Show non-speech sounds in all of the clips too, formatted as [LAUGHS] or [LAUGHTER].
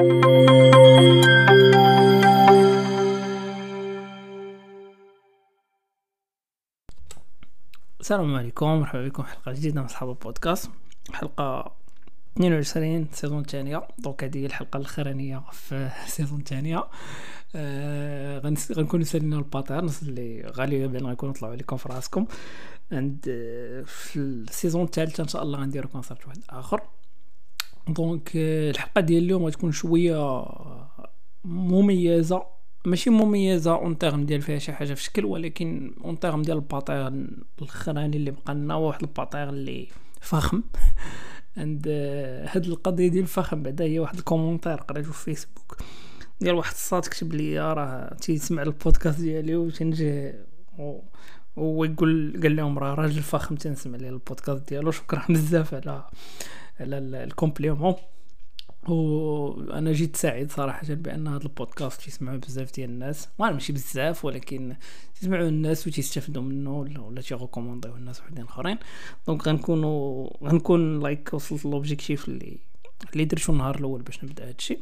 السلام عليكم مرحبا بكم حلقة جديدة من صحاب البودكاست. حلقة 22 saison الثانية. donc هذه الحلقة الأخرانية في [LAUGHS] ال saison الثانية. آه غنكون سالينا ال patterns اللي غالبا غيكونوا طلعوا عليكم في راسكم عند آه في ال saison الثالثة إن شاء الله غنديرو concept واحد آخر. donc آه الحلقة ديال اليوم غتكون شوية مميزة. ماشي مميزة en terme ديال فيها شي حاجة في شكل ولكن en terme ديال ال pattern الأخراني اللي بقى لنا واحد ال pattern اللي فخم. عند هاد القضية ديال الفخم بعدا هي واحد ال commentaire قريتو في فيسبوك ديال واحد الصاد كتب لي راه تيسمع البودكاست ديالي وتنجي هو يقول قال لهم راه راجل فخم تنسمع ليه البودكاست ديالو. شكرا بزاف على على ال compliment وأنا جيت سعيد صراحة بأن هذا البودكاست تيسمعوا بزاف ديال الناس. ما ماشي بزاف ولكن تسمعوا الناس وتستافدوا منه ولا ولا تي recommandi و الناس وحدين آخرين. donc غنكونوا غنكون like وصلت l'objectif اللي اللي درتو النهار الأول باش نبدأ هادشي.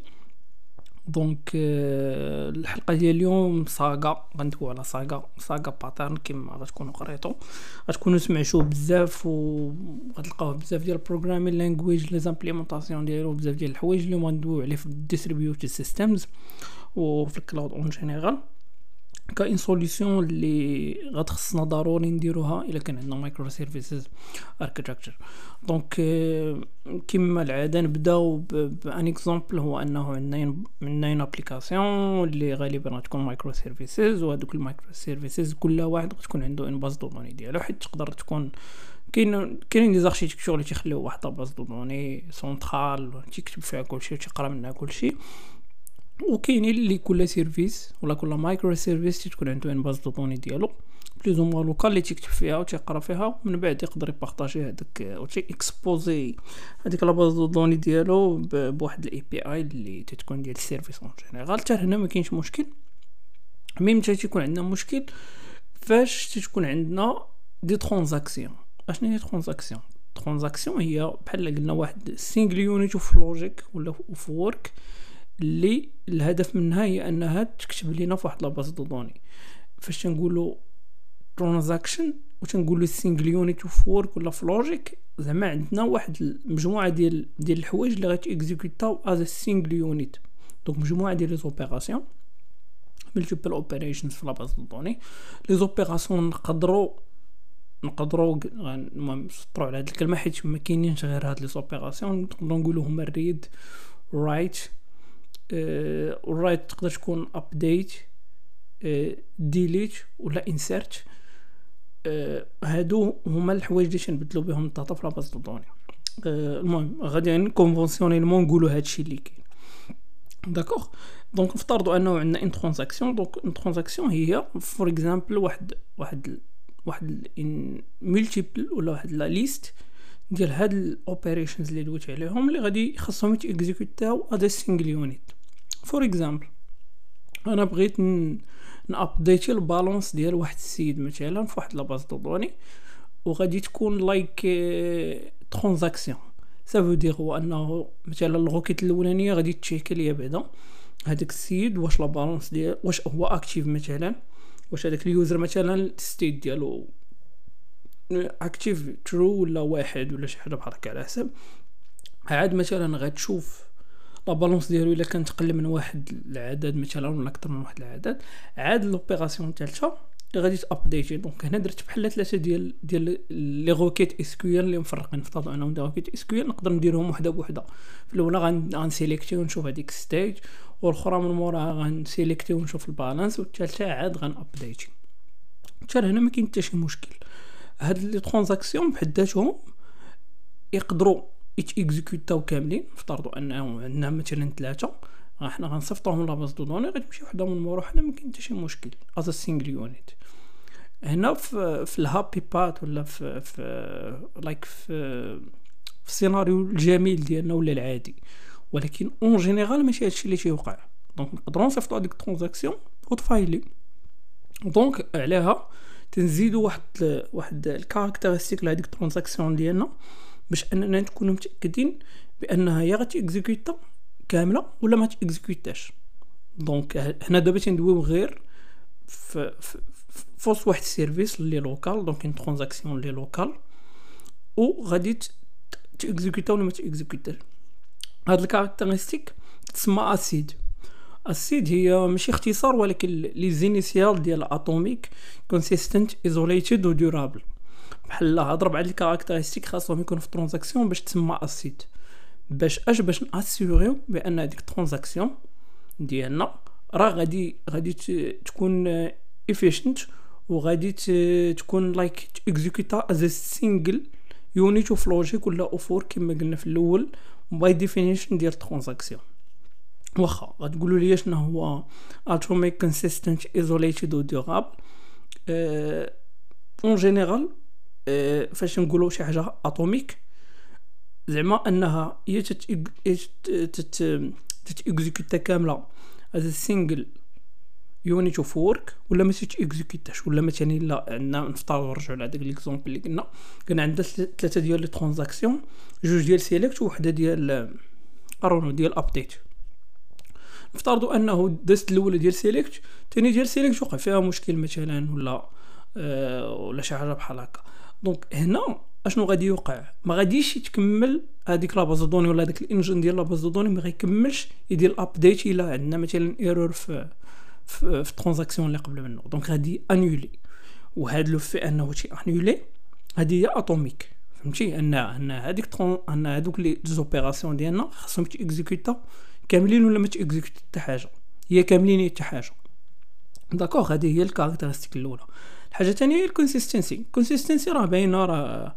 donc euh, الحلقة ديال اليوم saga غندويو على saga saga pattern كيما غتكونوا قريتو. غتكونوا سمعتوه بزاف وغتلقاوه بزاف ديال ال programming language les implémentations ديالو بزاف ديال الحوايج اللي غندويو عليه في ال distributed systems وفي ال cloud en général كاين solution اللي غتخصنا ضروري نديروها إلا كان عندنا microservices architecture donc كما العادة نبداو ب un exemple هو أنه عندنا عندنا application اللي غالبا غتكون microservices وهذوك ال microservices كل واحد غتكون عنده une base de données ديالو حيت تقدر تكون كاين كاينين des architectures اللي تيخليو واحد base de données centrale تيكتب فيها كلشي وتيقرا منها كلشي. وكاينين اللي كل service ولا كل microservice تكون عنده une base de données ديالو plus ou moins locale اللي تكتب فيها وتيقرا فيها ومن بعد يقدر ي partager هذاك أو تي exposer هذيك la base de données ديالو بواحد ال API اللي تتكون ديال ال service en général. حتى هنا ما كاينش مشكل. mais حتى تيكون عندنا مشكل فاش تتكون عندنا des transactions أشنو هي transaction؟ transaction هي بحال قلنا واحد single unit of logic ولا of work اللي الهدف منها هي أنها تكتب لينا في واحد la base de données. فاش تنقولوا transaction وتنقولوا single unit of work ولا of logic زعما عندنا واحد المجموعه ديال ديال الحوايج اللي غاتيكزيكوتاو as single unit donc مجموعة ديال les opérations multiple operations في la base de données. les opérations نقدروا نقدروا المهم نسطروا على هاد الكلمة حيت ما كاينينش غير هاد les opérations نقدروا نقولوا هما read write، write تقدر تكون update delete ولا insert هادو هما الحوايج اللي تنبدلو بهم ال data في la base de données. المهم غادي يعني conventionnellement نقولو هادشي اللي كاين. d'accord donc نفترضوا أنه عندنا une transaction donc une transaction هي for example واحد واحد واحد un multiple ولا واحد la liste ديال هاد ال operations اللي دويت عليهم اللي غادي خاصهم يتيكزيكوتاو as single unit for example أنا بغيت نابديتي ال balance ديال واحد السيد مثلا في واحد la base de données وغادي تكون like transaction ça veut dire هو أنه مثلا ال requête الأولانية غادي تشيكي ليا بعدا. هذاك السيد واش la balance ديال واش هو actif مثلا؟ واش هذاك ال user مثلا ال state ديالو active true ولا واحد ولا شي حاجة بحال هكا على حسب عاد مثلا غتشوف la balance ديالو إلا كان تقل من واحد العدد مثلا ولا أكثر من واحد العدد عاد l'opération الثالثه غادي تأبديتي. donc هنا درت بحال ثلاثة ديال ديال les requêtes SQL اللي مفرقين نفترضوا أنهم des requêtes SQL نقدر نديرهم وحدة بوحدة. في الأولى غنسيليكتي ونشوف هذيك state والأخرى من موراها غنسيليكتي ونشوف ال balance والثالثه عاد غنأبديتي. حتى هنا ما كاين حتى شي مشكل. هاد les transactions بحد ذاتهم يقدروا يتيكزيكوتاو كاملين نفترضوا انه عندنا مثلا ثلاثة إحنا غنصيفطوهم la base de données غتمشي وحده من مورا حنا ما كاين حتى شي مشكل as single unit هنا في في ال happy path ولا في في like في في السيناريو الجميل ديالنا ولا العادي ولكن en général ماشي هادشي اللي تيوقع donc نقدروا نصيفطوا هذيك ال transaction وتفايلي donc عليها تنزيدوا واحد واحد ال caractéristique لهذيك ال transaction ديالنا باش أننا نكونوا متأكدين بأنها هي غتيكزيكوتا كاملة ولا ما تيكزيكوتاش donc هنا دابا تندويو غير في فوس واحد ال service اللي local donc une transaction اللي locale و غادي تيكزيكوتا ولا ما تيكزيكوتاش هاد ال caractéristique تسمى ACID. ACID هي ماشي اختصار ولكن les initiales ديال atomic consistent isolated و durable بحال هاد ربعه ال caractéristiques خاصهم يكونوا في transaction باش تسمى ACID باش اش باش ناسيوريو بأن هذيك ال transaction ديالنا راه غادي غادي تكون efficient وغادي تكون like اكزيكوتا as single unit of logic ولا of work كما قلنا في الأول by definition ديال transaction. واخا غتقولوا لي شنو هو atomic consistent isolated و durable en général فاش نقولوا شي حاجة atomic زعما أنها هي تتيكزيكوتا كاملة as single unit of work ولا ما تيكزيكوتاش ولا مثلا لا عندنا نفترض نرجعوا لهذاك l'exemple اللي قلنا كان عندنا ثلاثة ديال les transactions جوج ديال select وحده ديال ارونو ديال update نفترضوا أنه دازت الأولى ديال select الثاني ديال select وقع فيها مشكل مثلا ولا ولا شي حاجة بحال هكا. donc هنا أشنو غادي يوقع؟ ما غاديش يتكمل هذيك la base de données ولا هذاك ال engine ديال la base de données ما غيكملش يدير update إلى عندنا مثلا error في في, ال transaction اللي قبل منه. دونك غادي annuler وهذا le fait أنه شي annuler هذه هي atomic فهمتي؟ ان أن هذيك أن هذوك les opérations ديالنا خاصهم تيكزيكوتا كاملين ولا ما تيكزيكوتا حتى حاجة؟ هي كاملين حتى حاجة. d'accord هذه هي ال caractéristique الأولى. الحاجة الثانية هي ال consistency ال consistency راه باينه راه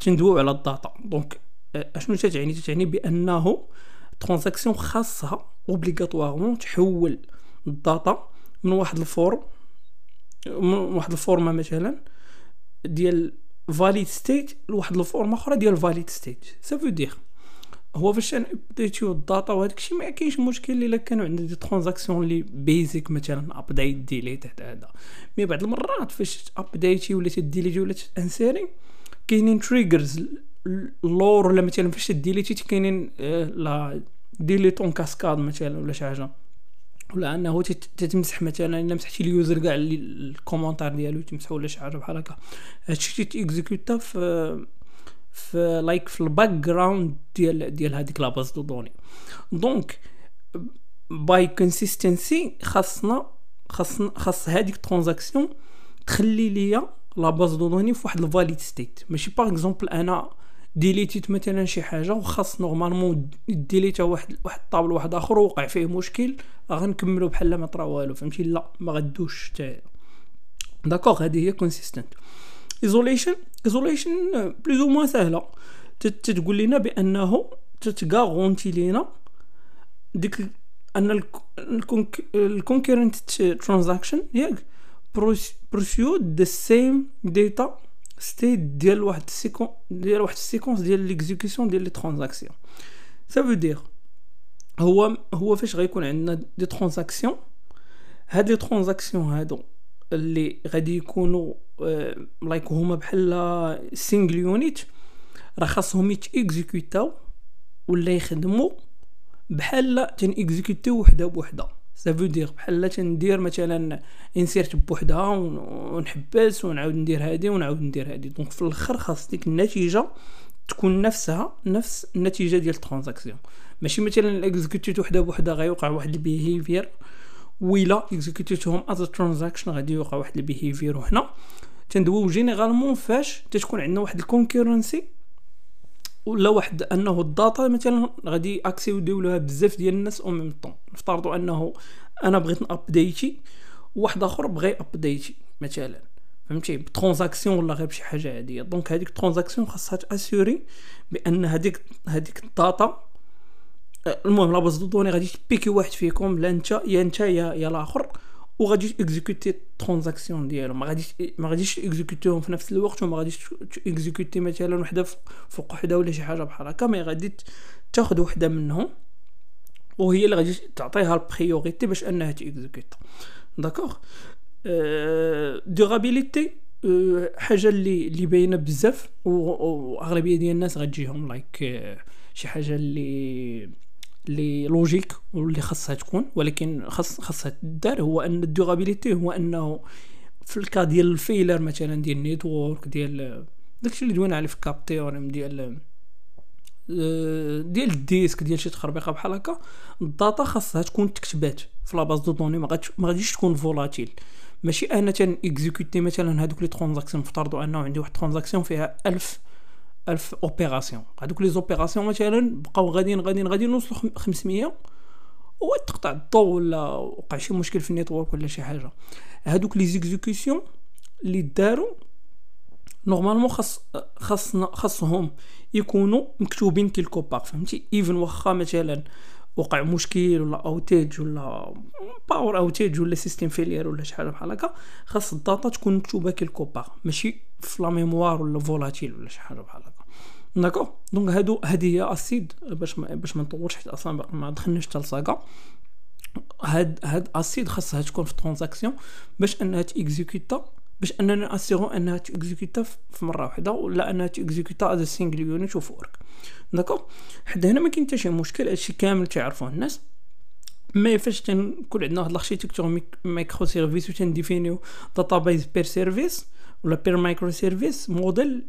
تندويو على ال data. donc أشنو تتعني تتعني بأنه transaction خاصها obligatoirement تحول ال data من واحد ال forme من واحد ال format مثلا ديال valid state لواحد ال format أخرى ديال valid state ça veut dire هو فاش ابديتيو ال data وهذاك الشيء ما كاينش مشكل إلا كانوا عندنا des transactions اللي basique مثلا update delete هذا mais بعض المرات فاش ابديتي ولا تديليتي ولا تأنسيري كاينين triggers لور ولا مثلا فاش ديليتي كاينين آه، la delete en cascade مثلا ولا شي حاجة. ولا أنه تتمسح مثلا إلا مسحتي ال user كاع ال commentaires ديالو تمسحو ولا شي حاجة بحال هكا. هادشي تيكزيكوتا في في like في ال background ديال ديال هذيك la base de données donc by consistency خاصنا خاصنا خاص هذيك transaction تخلي ليا la base de données في واحد ال valid state ماشي par exemple أنا delete يت مثلا شي حاجة وخاص normalement delete ها واحد واحد ال table واحد آخر ووقع فيه مشكل غنكملو بحال ما طرا والو فهمتي؟ لا ما غدوش حتى. d'accord هذه هي consistent isolation isolation plus ou moins سهله تتقول لنا بانه ت garantie لينا ديك ان ال concurrent transaction ياك produce the same data state ديال واحد ال séquence ديال واحد ال séquence ديال l'exécution ديال les transactions ça veut dire هو هو فاش غيكون عندنا des transactions هاد les transactions هادو اللي غادي يكونوا like uh, هما بحال single unit راه خاصهم يت exécuta و ولا يخدموا بحال تن exécuter و وحدة بوحدة. ça veut dire بحال تندير مثلا insert بوحدها ونحبس ونعاود ندير هادي ونعاود ندير هادي. donc في الأخر خاص ديك النتيجة تكون نفسها نفس النتيجة ديال ال transaction. ماشي مثلا exécuter ت وحدة بوحدة غيوقع واحد ال behavior ويلا exécuter تهم as transaction غادي يوقع واحد ال behavior وحنا تندويو généralement فاش تتكون عندنا واحد ال concurrency ولا واحد أنه ال data مثلا غادي accéder و لها بزاف ديال الناس au même temps نفترضوا أنه أنا بغيت ن update ي واحد آخر بغى update ي مثلا. فهمتي؟ ب transaction ولا غير بشي حاجة عادية. donc هذيك ال transaction خاصها ت assurer بأن هذيك هذيك ال data المهم la base de données غادي تبيكي واحد فيكم لا انت يا انت يا يا الآخر وغادي exécuter ال transaction ديالو. ما غاديش ما غاديش exécuter هم في نفس الوقت وما غاديش exécuter مثلا وحدة فوق وحدة ولا شي حاجة بحال هكا. mais غادي تاخذ وحدة منهم وهي اللي غادي تعطيها ال priority باش أنها ت exécute. d'accord durability حاجة اللي اللي باينة بزاف وأغلبية ديال الناس غتجيهم like شي حاجة اللي اللي logique واللي خاصها تكون ولكن خاص خاصها تدار هو أن ال durability هو أنه في ال cas ديال ال failure مثلا ديال ال network ديال داكشي اللي دوينا عليه في CAP theorem ديال آه، ديال ال disque ديال شي تخربيقة بحال هكا ال data خاصها تكون تكتبات في la base de données ما غاديش تكون volatile. ماشي أنا تن exécuter مثلا هذوك les transactions نفترضوا أنه عندي واحد transaction فيها ألف ألف opérations. هذوك les opérations مثلا بقاو غاديين غاديين غاديين نوصلوا 500 تقطع الضوء ولا وقع شي مشكل في ال network ولا شي حاجة. هذوك les exécutions اللي داروا normalement خاص خاصنا خاصهم يكونوا مكتوبين quelque part فهمتي؟ even واخا مثلا وقع مشكل ولا outage ولا power outage ولا system failure ولا شحال بحال هكا خاص ال data تكون مكتوبة quelque part. ماشي في la mémoire ولا volatile ولا شي حاجة بحال هكا. d'accord donc هادو هادي هي ACID باش ما باش ما نطولش حيت أصلا ما دخلناش حتى ل saga هاد هاد ACID خاصها تكون في transaction باش انها ت exécuta باش اننا assurer و انها ت exécuta في مره واحدة ولا انها ت exécuta as single unit of work d'accord حد هنا ما كاين حتى شي مشكل هادشي كامل تعرفوه الناس mais فاش تنكون عندنا واحد ال architecture microservice و تن définir و database per service ولا per microservice model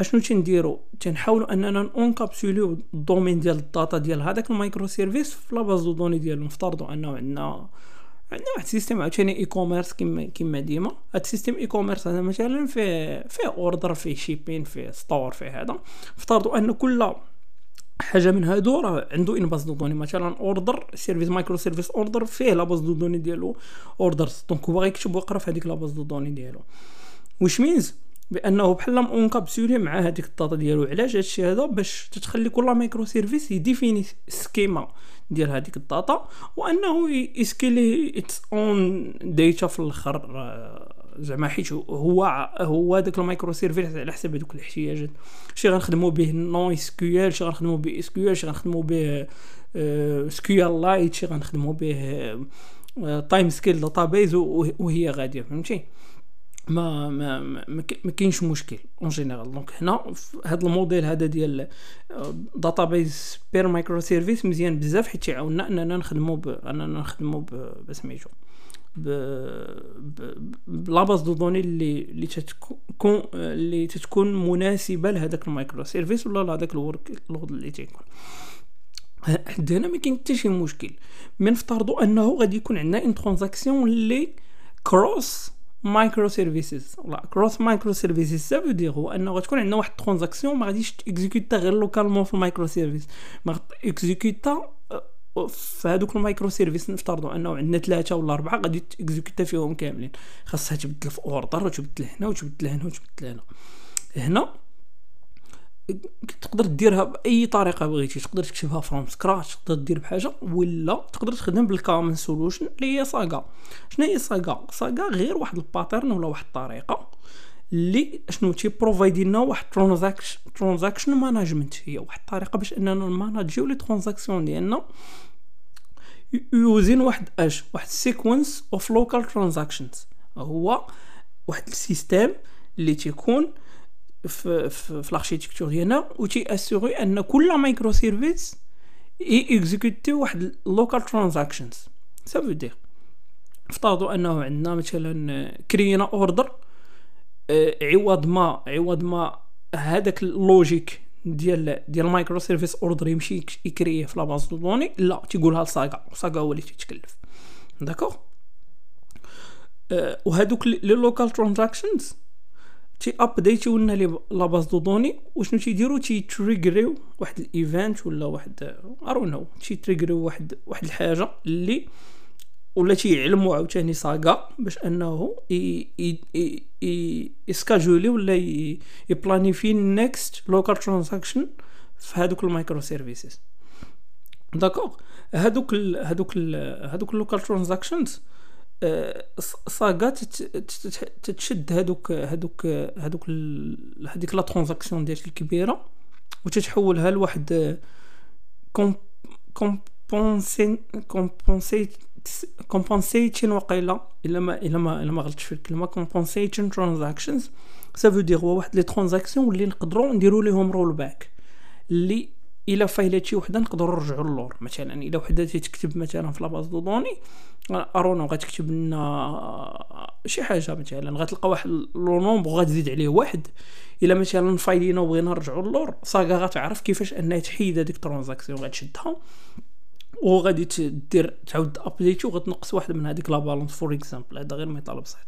أشنو تنديرو؟ تنحاولوا أننا encapsuler و ال domaine ديال ال data ديال هذاك ال microservice في la base de données ديالو نفترضوا أنه عندنا عندنا واحد ال system عاوتاني اي كوميرس كيما كيما ديما. هاد ال system e-commerce هذا مثلا فيه فيه order فيه shipping فيه store فيه هذا. افترضوا أن كل حاجة من هادو راه عنده une base de données. مثلا order service microservice order فيه la base de données ديالو orders donc هو غيكتب ويقرا في هذيك la base de données ديالو. واش means بأنه بحال encapsuler مع هذيك ال data ديالو. علاش هادشي هذا؟ باش تتخلي كل microservice ي définir schema ديال هذيك ال data وأنه ي scale ي its own data في الأخر. زعما حيت هو هو داك ال microservice على حسب هذوك الاحتياجات. شي غنخدموا به NoSQL شي غنخدموا به SQL شي غنخدموا به SQLite شي غنخدموا به Timescale database وهي غادية فهمتي؟ ما ما ما, ما كاينش مشكل en général donc هنا هذا الموديل هذا ديال database per microservice مزيان بزاف حيت يعاوننا أننا نخدموا أننا نخدموا بسميتو ب la base de données اللي اللي تتكون اللي تتكون مناسبة لهذاك ال microservice ولا لهذاك ال workload اللي تيكون. حد هنا ما كاين حتى شي مشكل. من أنه غادي يكون عندنا une transaction اللي cross microservices cross microservices ça veut dire هو انه غتكون عندنا واحد transaction ما غاديش exécuta غير localement في ال microservice ما exécuta في هذوك ال microservice نفترضوا انه عندنا ثلاثة ولا اربعه غادي ت exécuta فيهم كاملين خاصها تبدل في order وتبدل هنا وتبدل هنا وتبدل هنا هنا تقدر ديرها بأي طريقة بغيتي. تقدر تكتبها from scratch تقدر دير بحاجة ولا تقدر تخدم بال common solution اللي هي saga شنو هي saga saga غير واحد ال pattern ولا واحد الطريقة اللي شنو تي بروفايدي لنا واحد transaction transaction management هي واحد الطريقة باش أننا نماناجيو les transactions ديالنا using واحد اش واحد sequence of local transactions هو واحد ال système اللي تيكون في في, في ال architecture ديالنا و تي اسوري ان كل microservice اكزيكوتي واحد local transactions ça veut dire افترضوا أنه عندنا مثلا كرينا order عوض ما عوض ما هذاك ال logique ديال ديال ال microservice order يمشي يكريه في la base de données لا تيقولها ل saga saga هو اللي تيتكلف. d'accord وهادوك les local transactions تي ابديتيو لنا لي la base de données وشنو تيديرو تي تريغريو واحد ال event ولا واحد ارو نو تي تريغريو واحد واحد الحاجة اللي ولا تيعلموا عاوتاني saga باش أنه يسكاجولي ولا يبلانيفي next local transaction في هذوك ال microservices d'accord هذوك هذوك هذوك ال local transactions saga تتشد هذوك هذوك هذوك هذيك la transaction ديالك الكبيره وتتحولها لواحد compensa compensa compensation وقيلا إلا ما إلا ما إلا ما غلطتش في الكلمة compensation transactions. ça veut dire هو واحد les transactions اللي نقدروا نديروا لهم rollback اللي إلا فايلات شي وحدة نقدروا نرجعوا اللور مثلا إلا وحدة تكتب مثلا في la base de données I don't know غتكتب لنا شي حاجة. مثلا غتلقى واحد le nombre غادي تزيد عليه واحد. إلا مثلا فايلينا وبغينا نرجعوا اللور saga غتعرف كيفاش أنها تحيد هذيك ال transaction غتشدها وغادي تدير تعاود update وغتنقص واحد من هذيك la balance for example هذا غير مثال بسيط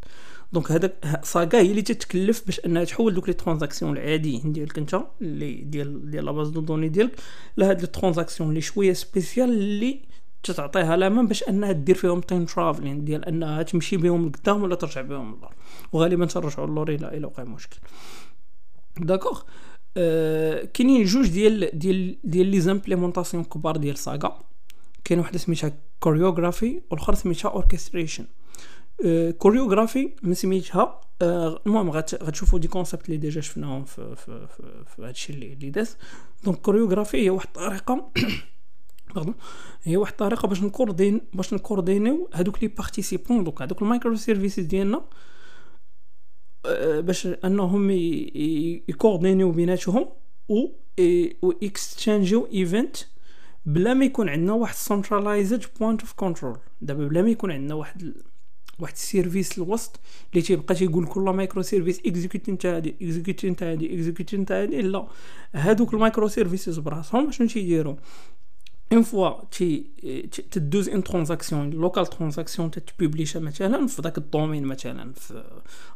donc هذاك saga هي اللي تتكلف باش انها تحول دوك les transactions العاديين ديالك انت اللي ديال ديال la base de données ديالك لهاد les transactions اللي شوية spéciales اللي تعطيها la main باش انها دير فيهم time travelling ديال انها تمشي بهم لقدام ولا ترجع بهم للور وغالبا ترجعوا للور إلى إلى وقع مشكل. d'accord آه كاينين جوج ديال ديال ديال les implémentations كبار ديال saga. كاين وحده سميتها choreography والآخر سميتها orchestration choreography من سميتها المهم غتشوفوا des concepts اللي déjà شفناهم في في في, هادشي اللي اللي داز donc choreography هي واحد الطريقة pardon هي واحد الطريقة باش نكوردين باش نكوردينيو هادوك les participants دوك هادوك ال microservices ديالنا. باش أنهم يكوردينيو بيناتهم و اكستشينجيو event بلا ما يكون عندنا واحد centralized point of control دابا بلا ما يكون عندنا واحد واحد ال service الوسط اللي تيبقى تيقول كل microservice اكزيكوتي نتا هادي اكزيكوتي نتا هادي اكزيكوتي نتا هادي لا. هادوك ال microservices براسهم شنو تيديروا une fois تي تدوز une transaction local transaction تتبوبليشا مثلا في ذاك ال domain مثلا في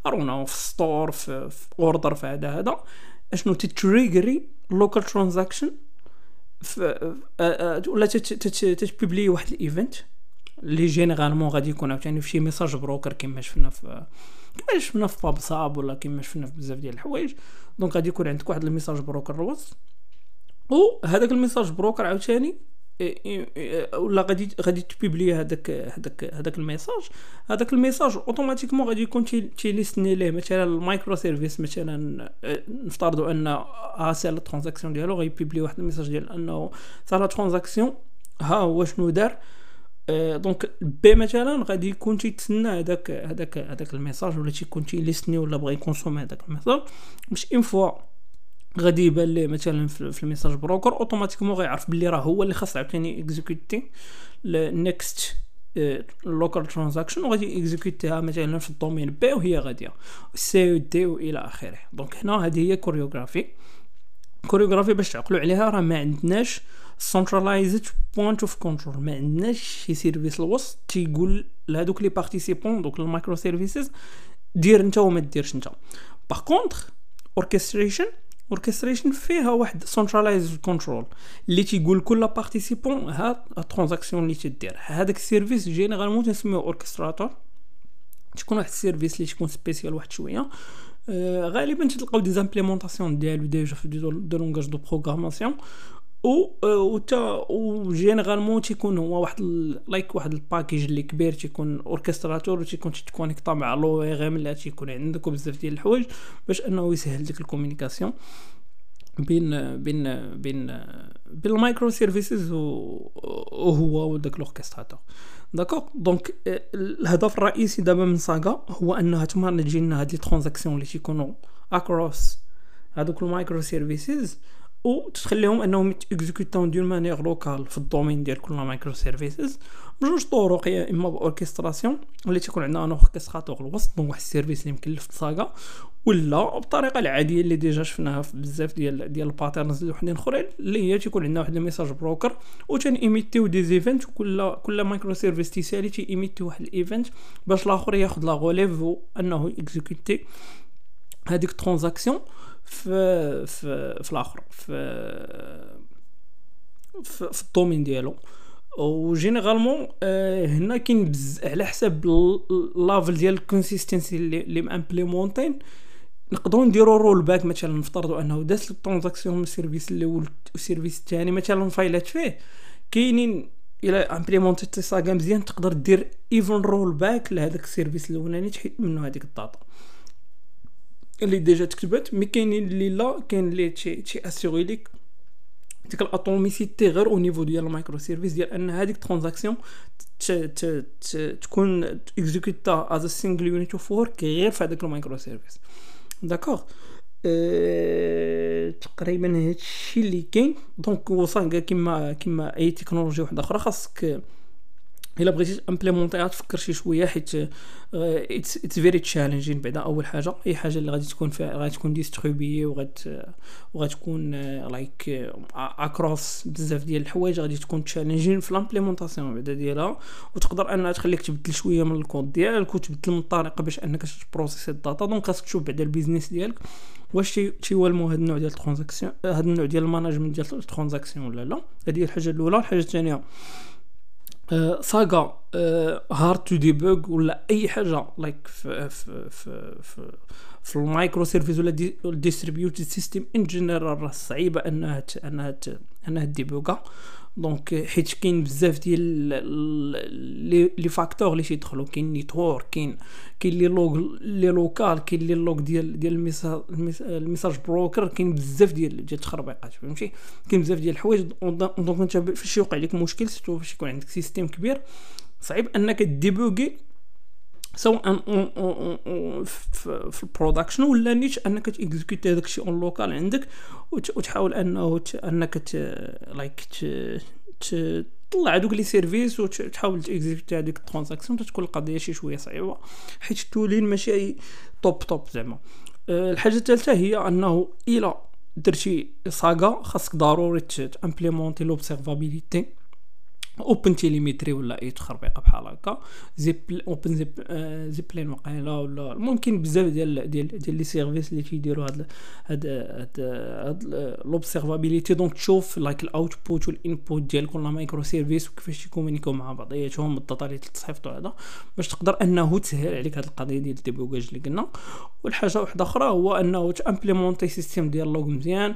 ارونا في store في, في order في هذا هذا اشنو تتريغري local transaction ولا تتبوبلي واحد ال event اللي généralement غادي يكون عاوتاني في شي message broker كما شفنا في كما شفنا في pub sub ولا كما شفنا في بزاف ديال الحوايج. donc غادي يكون عندك واحد ال message broker الوسط وهذاك ال message broker عاوتاني ولا غادي غادي تبيبلي هذاك هذاك هذاك ال message. هذاك ال message automatiquement غادي يكون تيليستني ليه. مثلا ال microservice مثلا نفترضوا أن ها سي transaction ديالو غيبيبلي واحد ال message ديال أنه la transaction ها هو شنو دار؟ donc B مثلا غادي يكون تيتسنى هذاك هذاك هذاك ال message ولا تيكون تيليستني ولا بغى يكونسومي هذاك ال message باش une fois غادي يبان ليه مثلا في ال message broker automatiquement غيعرف بلي راه هو اللي خاص عاوتاني اكزيكوتي next local transaction وغادي اكزيكوتيها مثلا في ال domain B وهي غادية C D والى اخره donc هنا هذه هي choreography choreography باش تعقلوا عليها راه ما عندناش centralized point of control ما عندناش شي service الوسط تيقول لهادوك les participants دوك ال microservices دير انت وما ديرش انت par contre orchestration orchestration فيها واحد centralized control اللي تيقول كل participant ها ال transaction اللي تدير هذاك ال service généralement تنسميو orchestrateur تكون واحد ال service اللي تكون spéciale واحد شوية غالبا تلقاو des implémentations ديالو déjà في de langages de programmation و و généralement تيكون هو واحد like واحد ال package اللي كبير تيكون orchestrateur تيكون تيكونيكتا مع l'ORM اللي تيكون عندك وبزاف ديال الحوايج باش انه يسهل لك ال communication بين بين بين بين ال microservices وهو وداك ال orchestrateur d'accord donc الهدف الرئيسي دابا من saga هو انها تمانجي لنا هاد les transactions اللي تيكونوا across هادوك ال microservices وتخليهم انهم اكزيكوتاو d'une manière locale في ال domaine ديال كل microservices بجوج طرق يا إما ب orchestration اللي تيكون عندنا ان orchestrateur الوسط واحد ال service اللي مكلف ب saga ولا بالطريقة العادية اللي déjà شفناها في بزاف ديال ديال ال patterns وحدين أخرين اللي هي تيكون عندنا واحد ال message broker و ايميتيو des events وكل كل microservice تيسالي تي ايميتي واحد ال event باش الآخر ياخذ la relève أنه اكزيكوتي هذيك transaction. في في في الآخر في في, في ال domaine ديالو. و généralement آه هنا كاين بز على حساب level ديال ال consistency اللي, اللي مامبليمونتين نقدروا نديروا rollback مثلا نفترضوا أنه داز ال transaction من ال service الأول وال service الثاني مثلا failات فيه كاينين إلى امبليمونتي saga مزيان تقدر دير even rollback لهذاك ال service الأولاني تحيد منه هذيك ال data. اللي déjà تكتبت mais كاينين اللي لا كاين اللي تي تي اسيغي ليك. ديك ال atomicité غير au niveau ديال ال microservice ديال أن هذيك transaction تكون اكزيكوتا as single unit of work غير في هذاك المايكرو سيرفيس داكوغ تقريبا هادشي اللي كاين. donc وصافي كيما كيما أي تكنولوجيا واحدة أخرى خاصك إلا بغيتي امبليمونطيها تفكر شي شوية حيت it's very challenging بعدا أول حاجة أي حاجة اللي غادي تكون فيها غادي تكون distribuée وغات وغتكون like across بزاف ديال الحوايج غادي تكون challenging في l'implémentation بعدا ديالها. وتقدر أنها تخليك تبدل شوية من الكود ديالك وتبدل من الطريقة باش أنك تبروسيسي ال data. donc خاصك تشوف بعدا ال business ديالك واش تيوالمو هاد النوع ديال ال transaction هاد النوع ديال ال management ديال ال transaction ولا لا. هذه هي الحاجة الأولى. الحاجة الثانية saga hard to debug ولا أي حاجة like في في في في, ال microservice ولا ال distributed system in general راه صعيبة أنها أنها أنها ديبوغا donc حيت كاين بزاف ديال les facteurs اللي تيدخلوا كاين network كاين كاين les logs les locaux كاين les logs ديال ديال ال message broker كاين بزاف ديال ديال التخربيقات فهمتي كاين بزاف ديال الحوايج donc انت فاش يوقع لك مشكل surtout فاش يكون عندك système كبير صعيب انك ديبوغي سواء في ال production ولا نيت أنك تيكزيكوتي هذاك الشيء en local عندك وتحاول أنه أنك like تطلع هذوك les services وتحاول تيكزيكوتي هذيك ال transaction تكون القضية شي شوية صعيبة حيت ال tooling ماشي top top زعما. أه، الحاجة الثالثة هي أنه إلى درتي saga خاصك ضروري تامبليمونتي l'observabilité OpenTelemetry ولا أي تخربيقة بحال هكا. Zip Open Zip Zipkin وقيله ولا ممكن بزاف ديال ديال ديال les services اللي تيديروا هاد هاد هاد هاد l'observabilité donc تشوف like ال output وال input ديال كل microservice وكيفاش يكومونيكيو مع بعضياتهم ال data اللي تصيفطوا هذا. باش تقدر أنه تسهل عليك هاد القضية ديال ال débogage اللي قلنا. والحاجة واحدة أخرى هو أنه تأمبليمونتي système ديال log مزيان.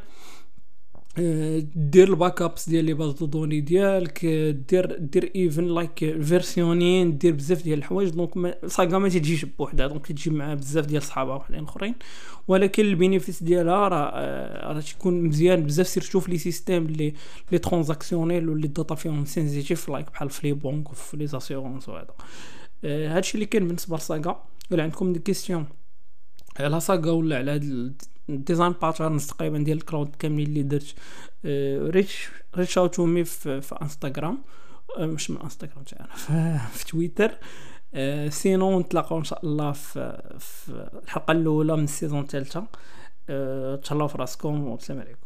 دير ال backups ديال les bases de données ديالك دير دير even like versioning دير بزاف ديال الحوايج. donc saga ما تجيش بوحدها. donc تجي مع بزاف ديال صحابها وحدين آخرين. ولكن ال bénéfices ديالها راه راه تكون مزيان بزاف. surtout في les systèmes les les transactionnels واللي ال data فيهم sensitive like بحال في les banques وفي les assurances وهذا. هادشي اللي كاين بالنسبة ل saga إلا عندكم des questions على saga ولا على هاد design patterns تقريبا ديال ال cloud كاملين اللي درت. reach reach out me في, في إنستغرام. آه، مش من إنستغرام تاعنا في, [LAUGHS] في تويتر. أه sinon نتلاقاو إن شاء الله في, في الحلقة الأولى من ال saison الثالثة. تهلاو في راسكم والسلام عليكم.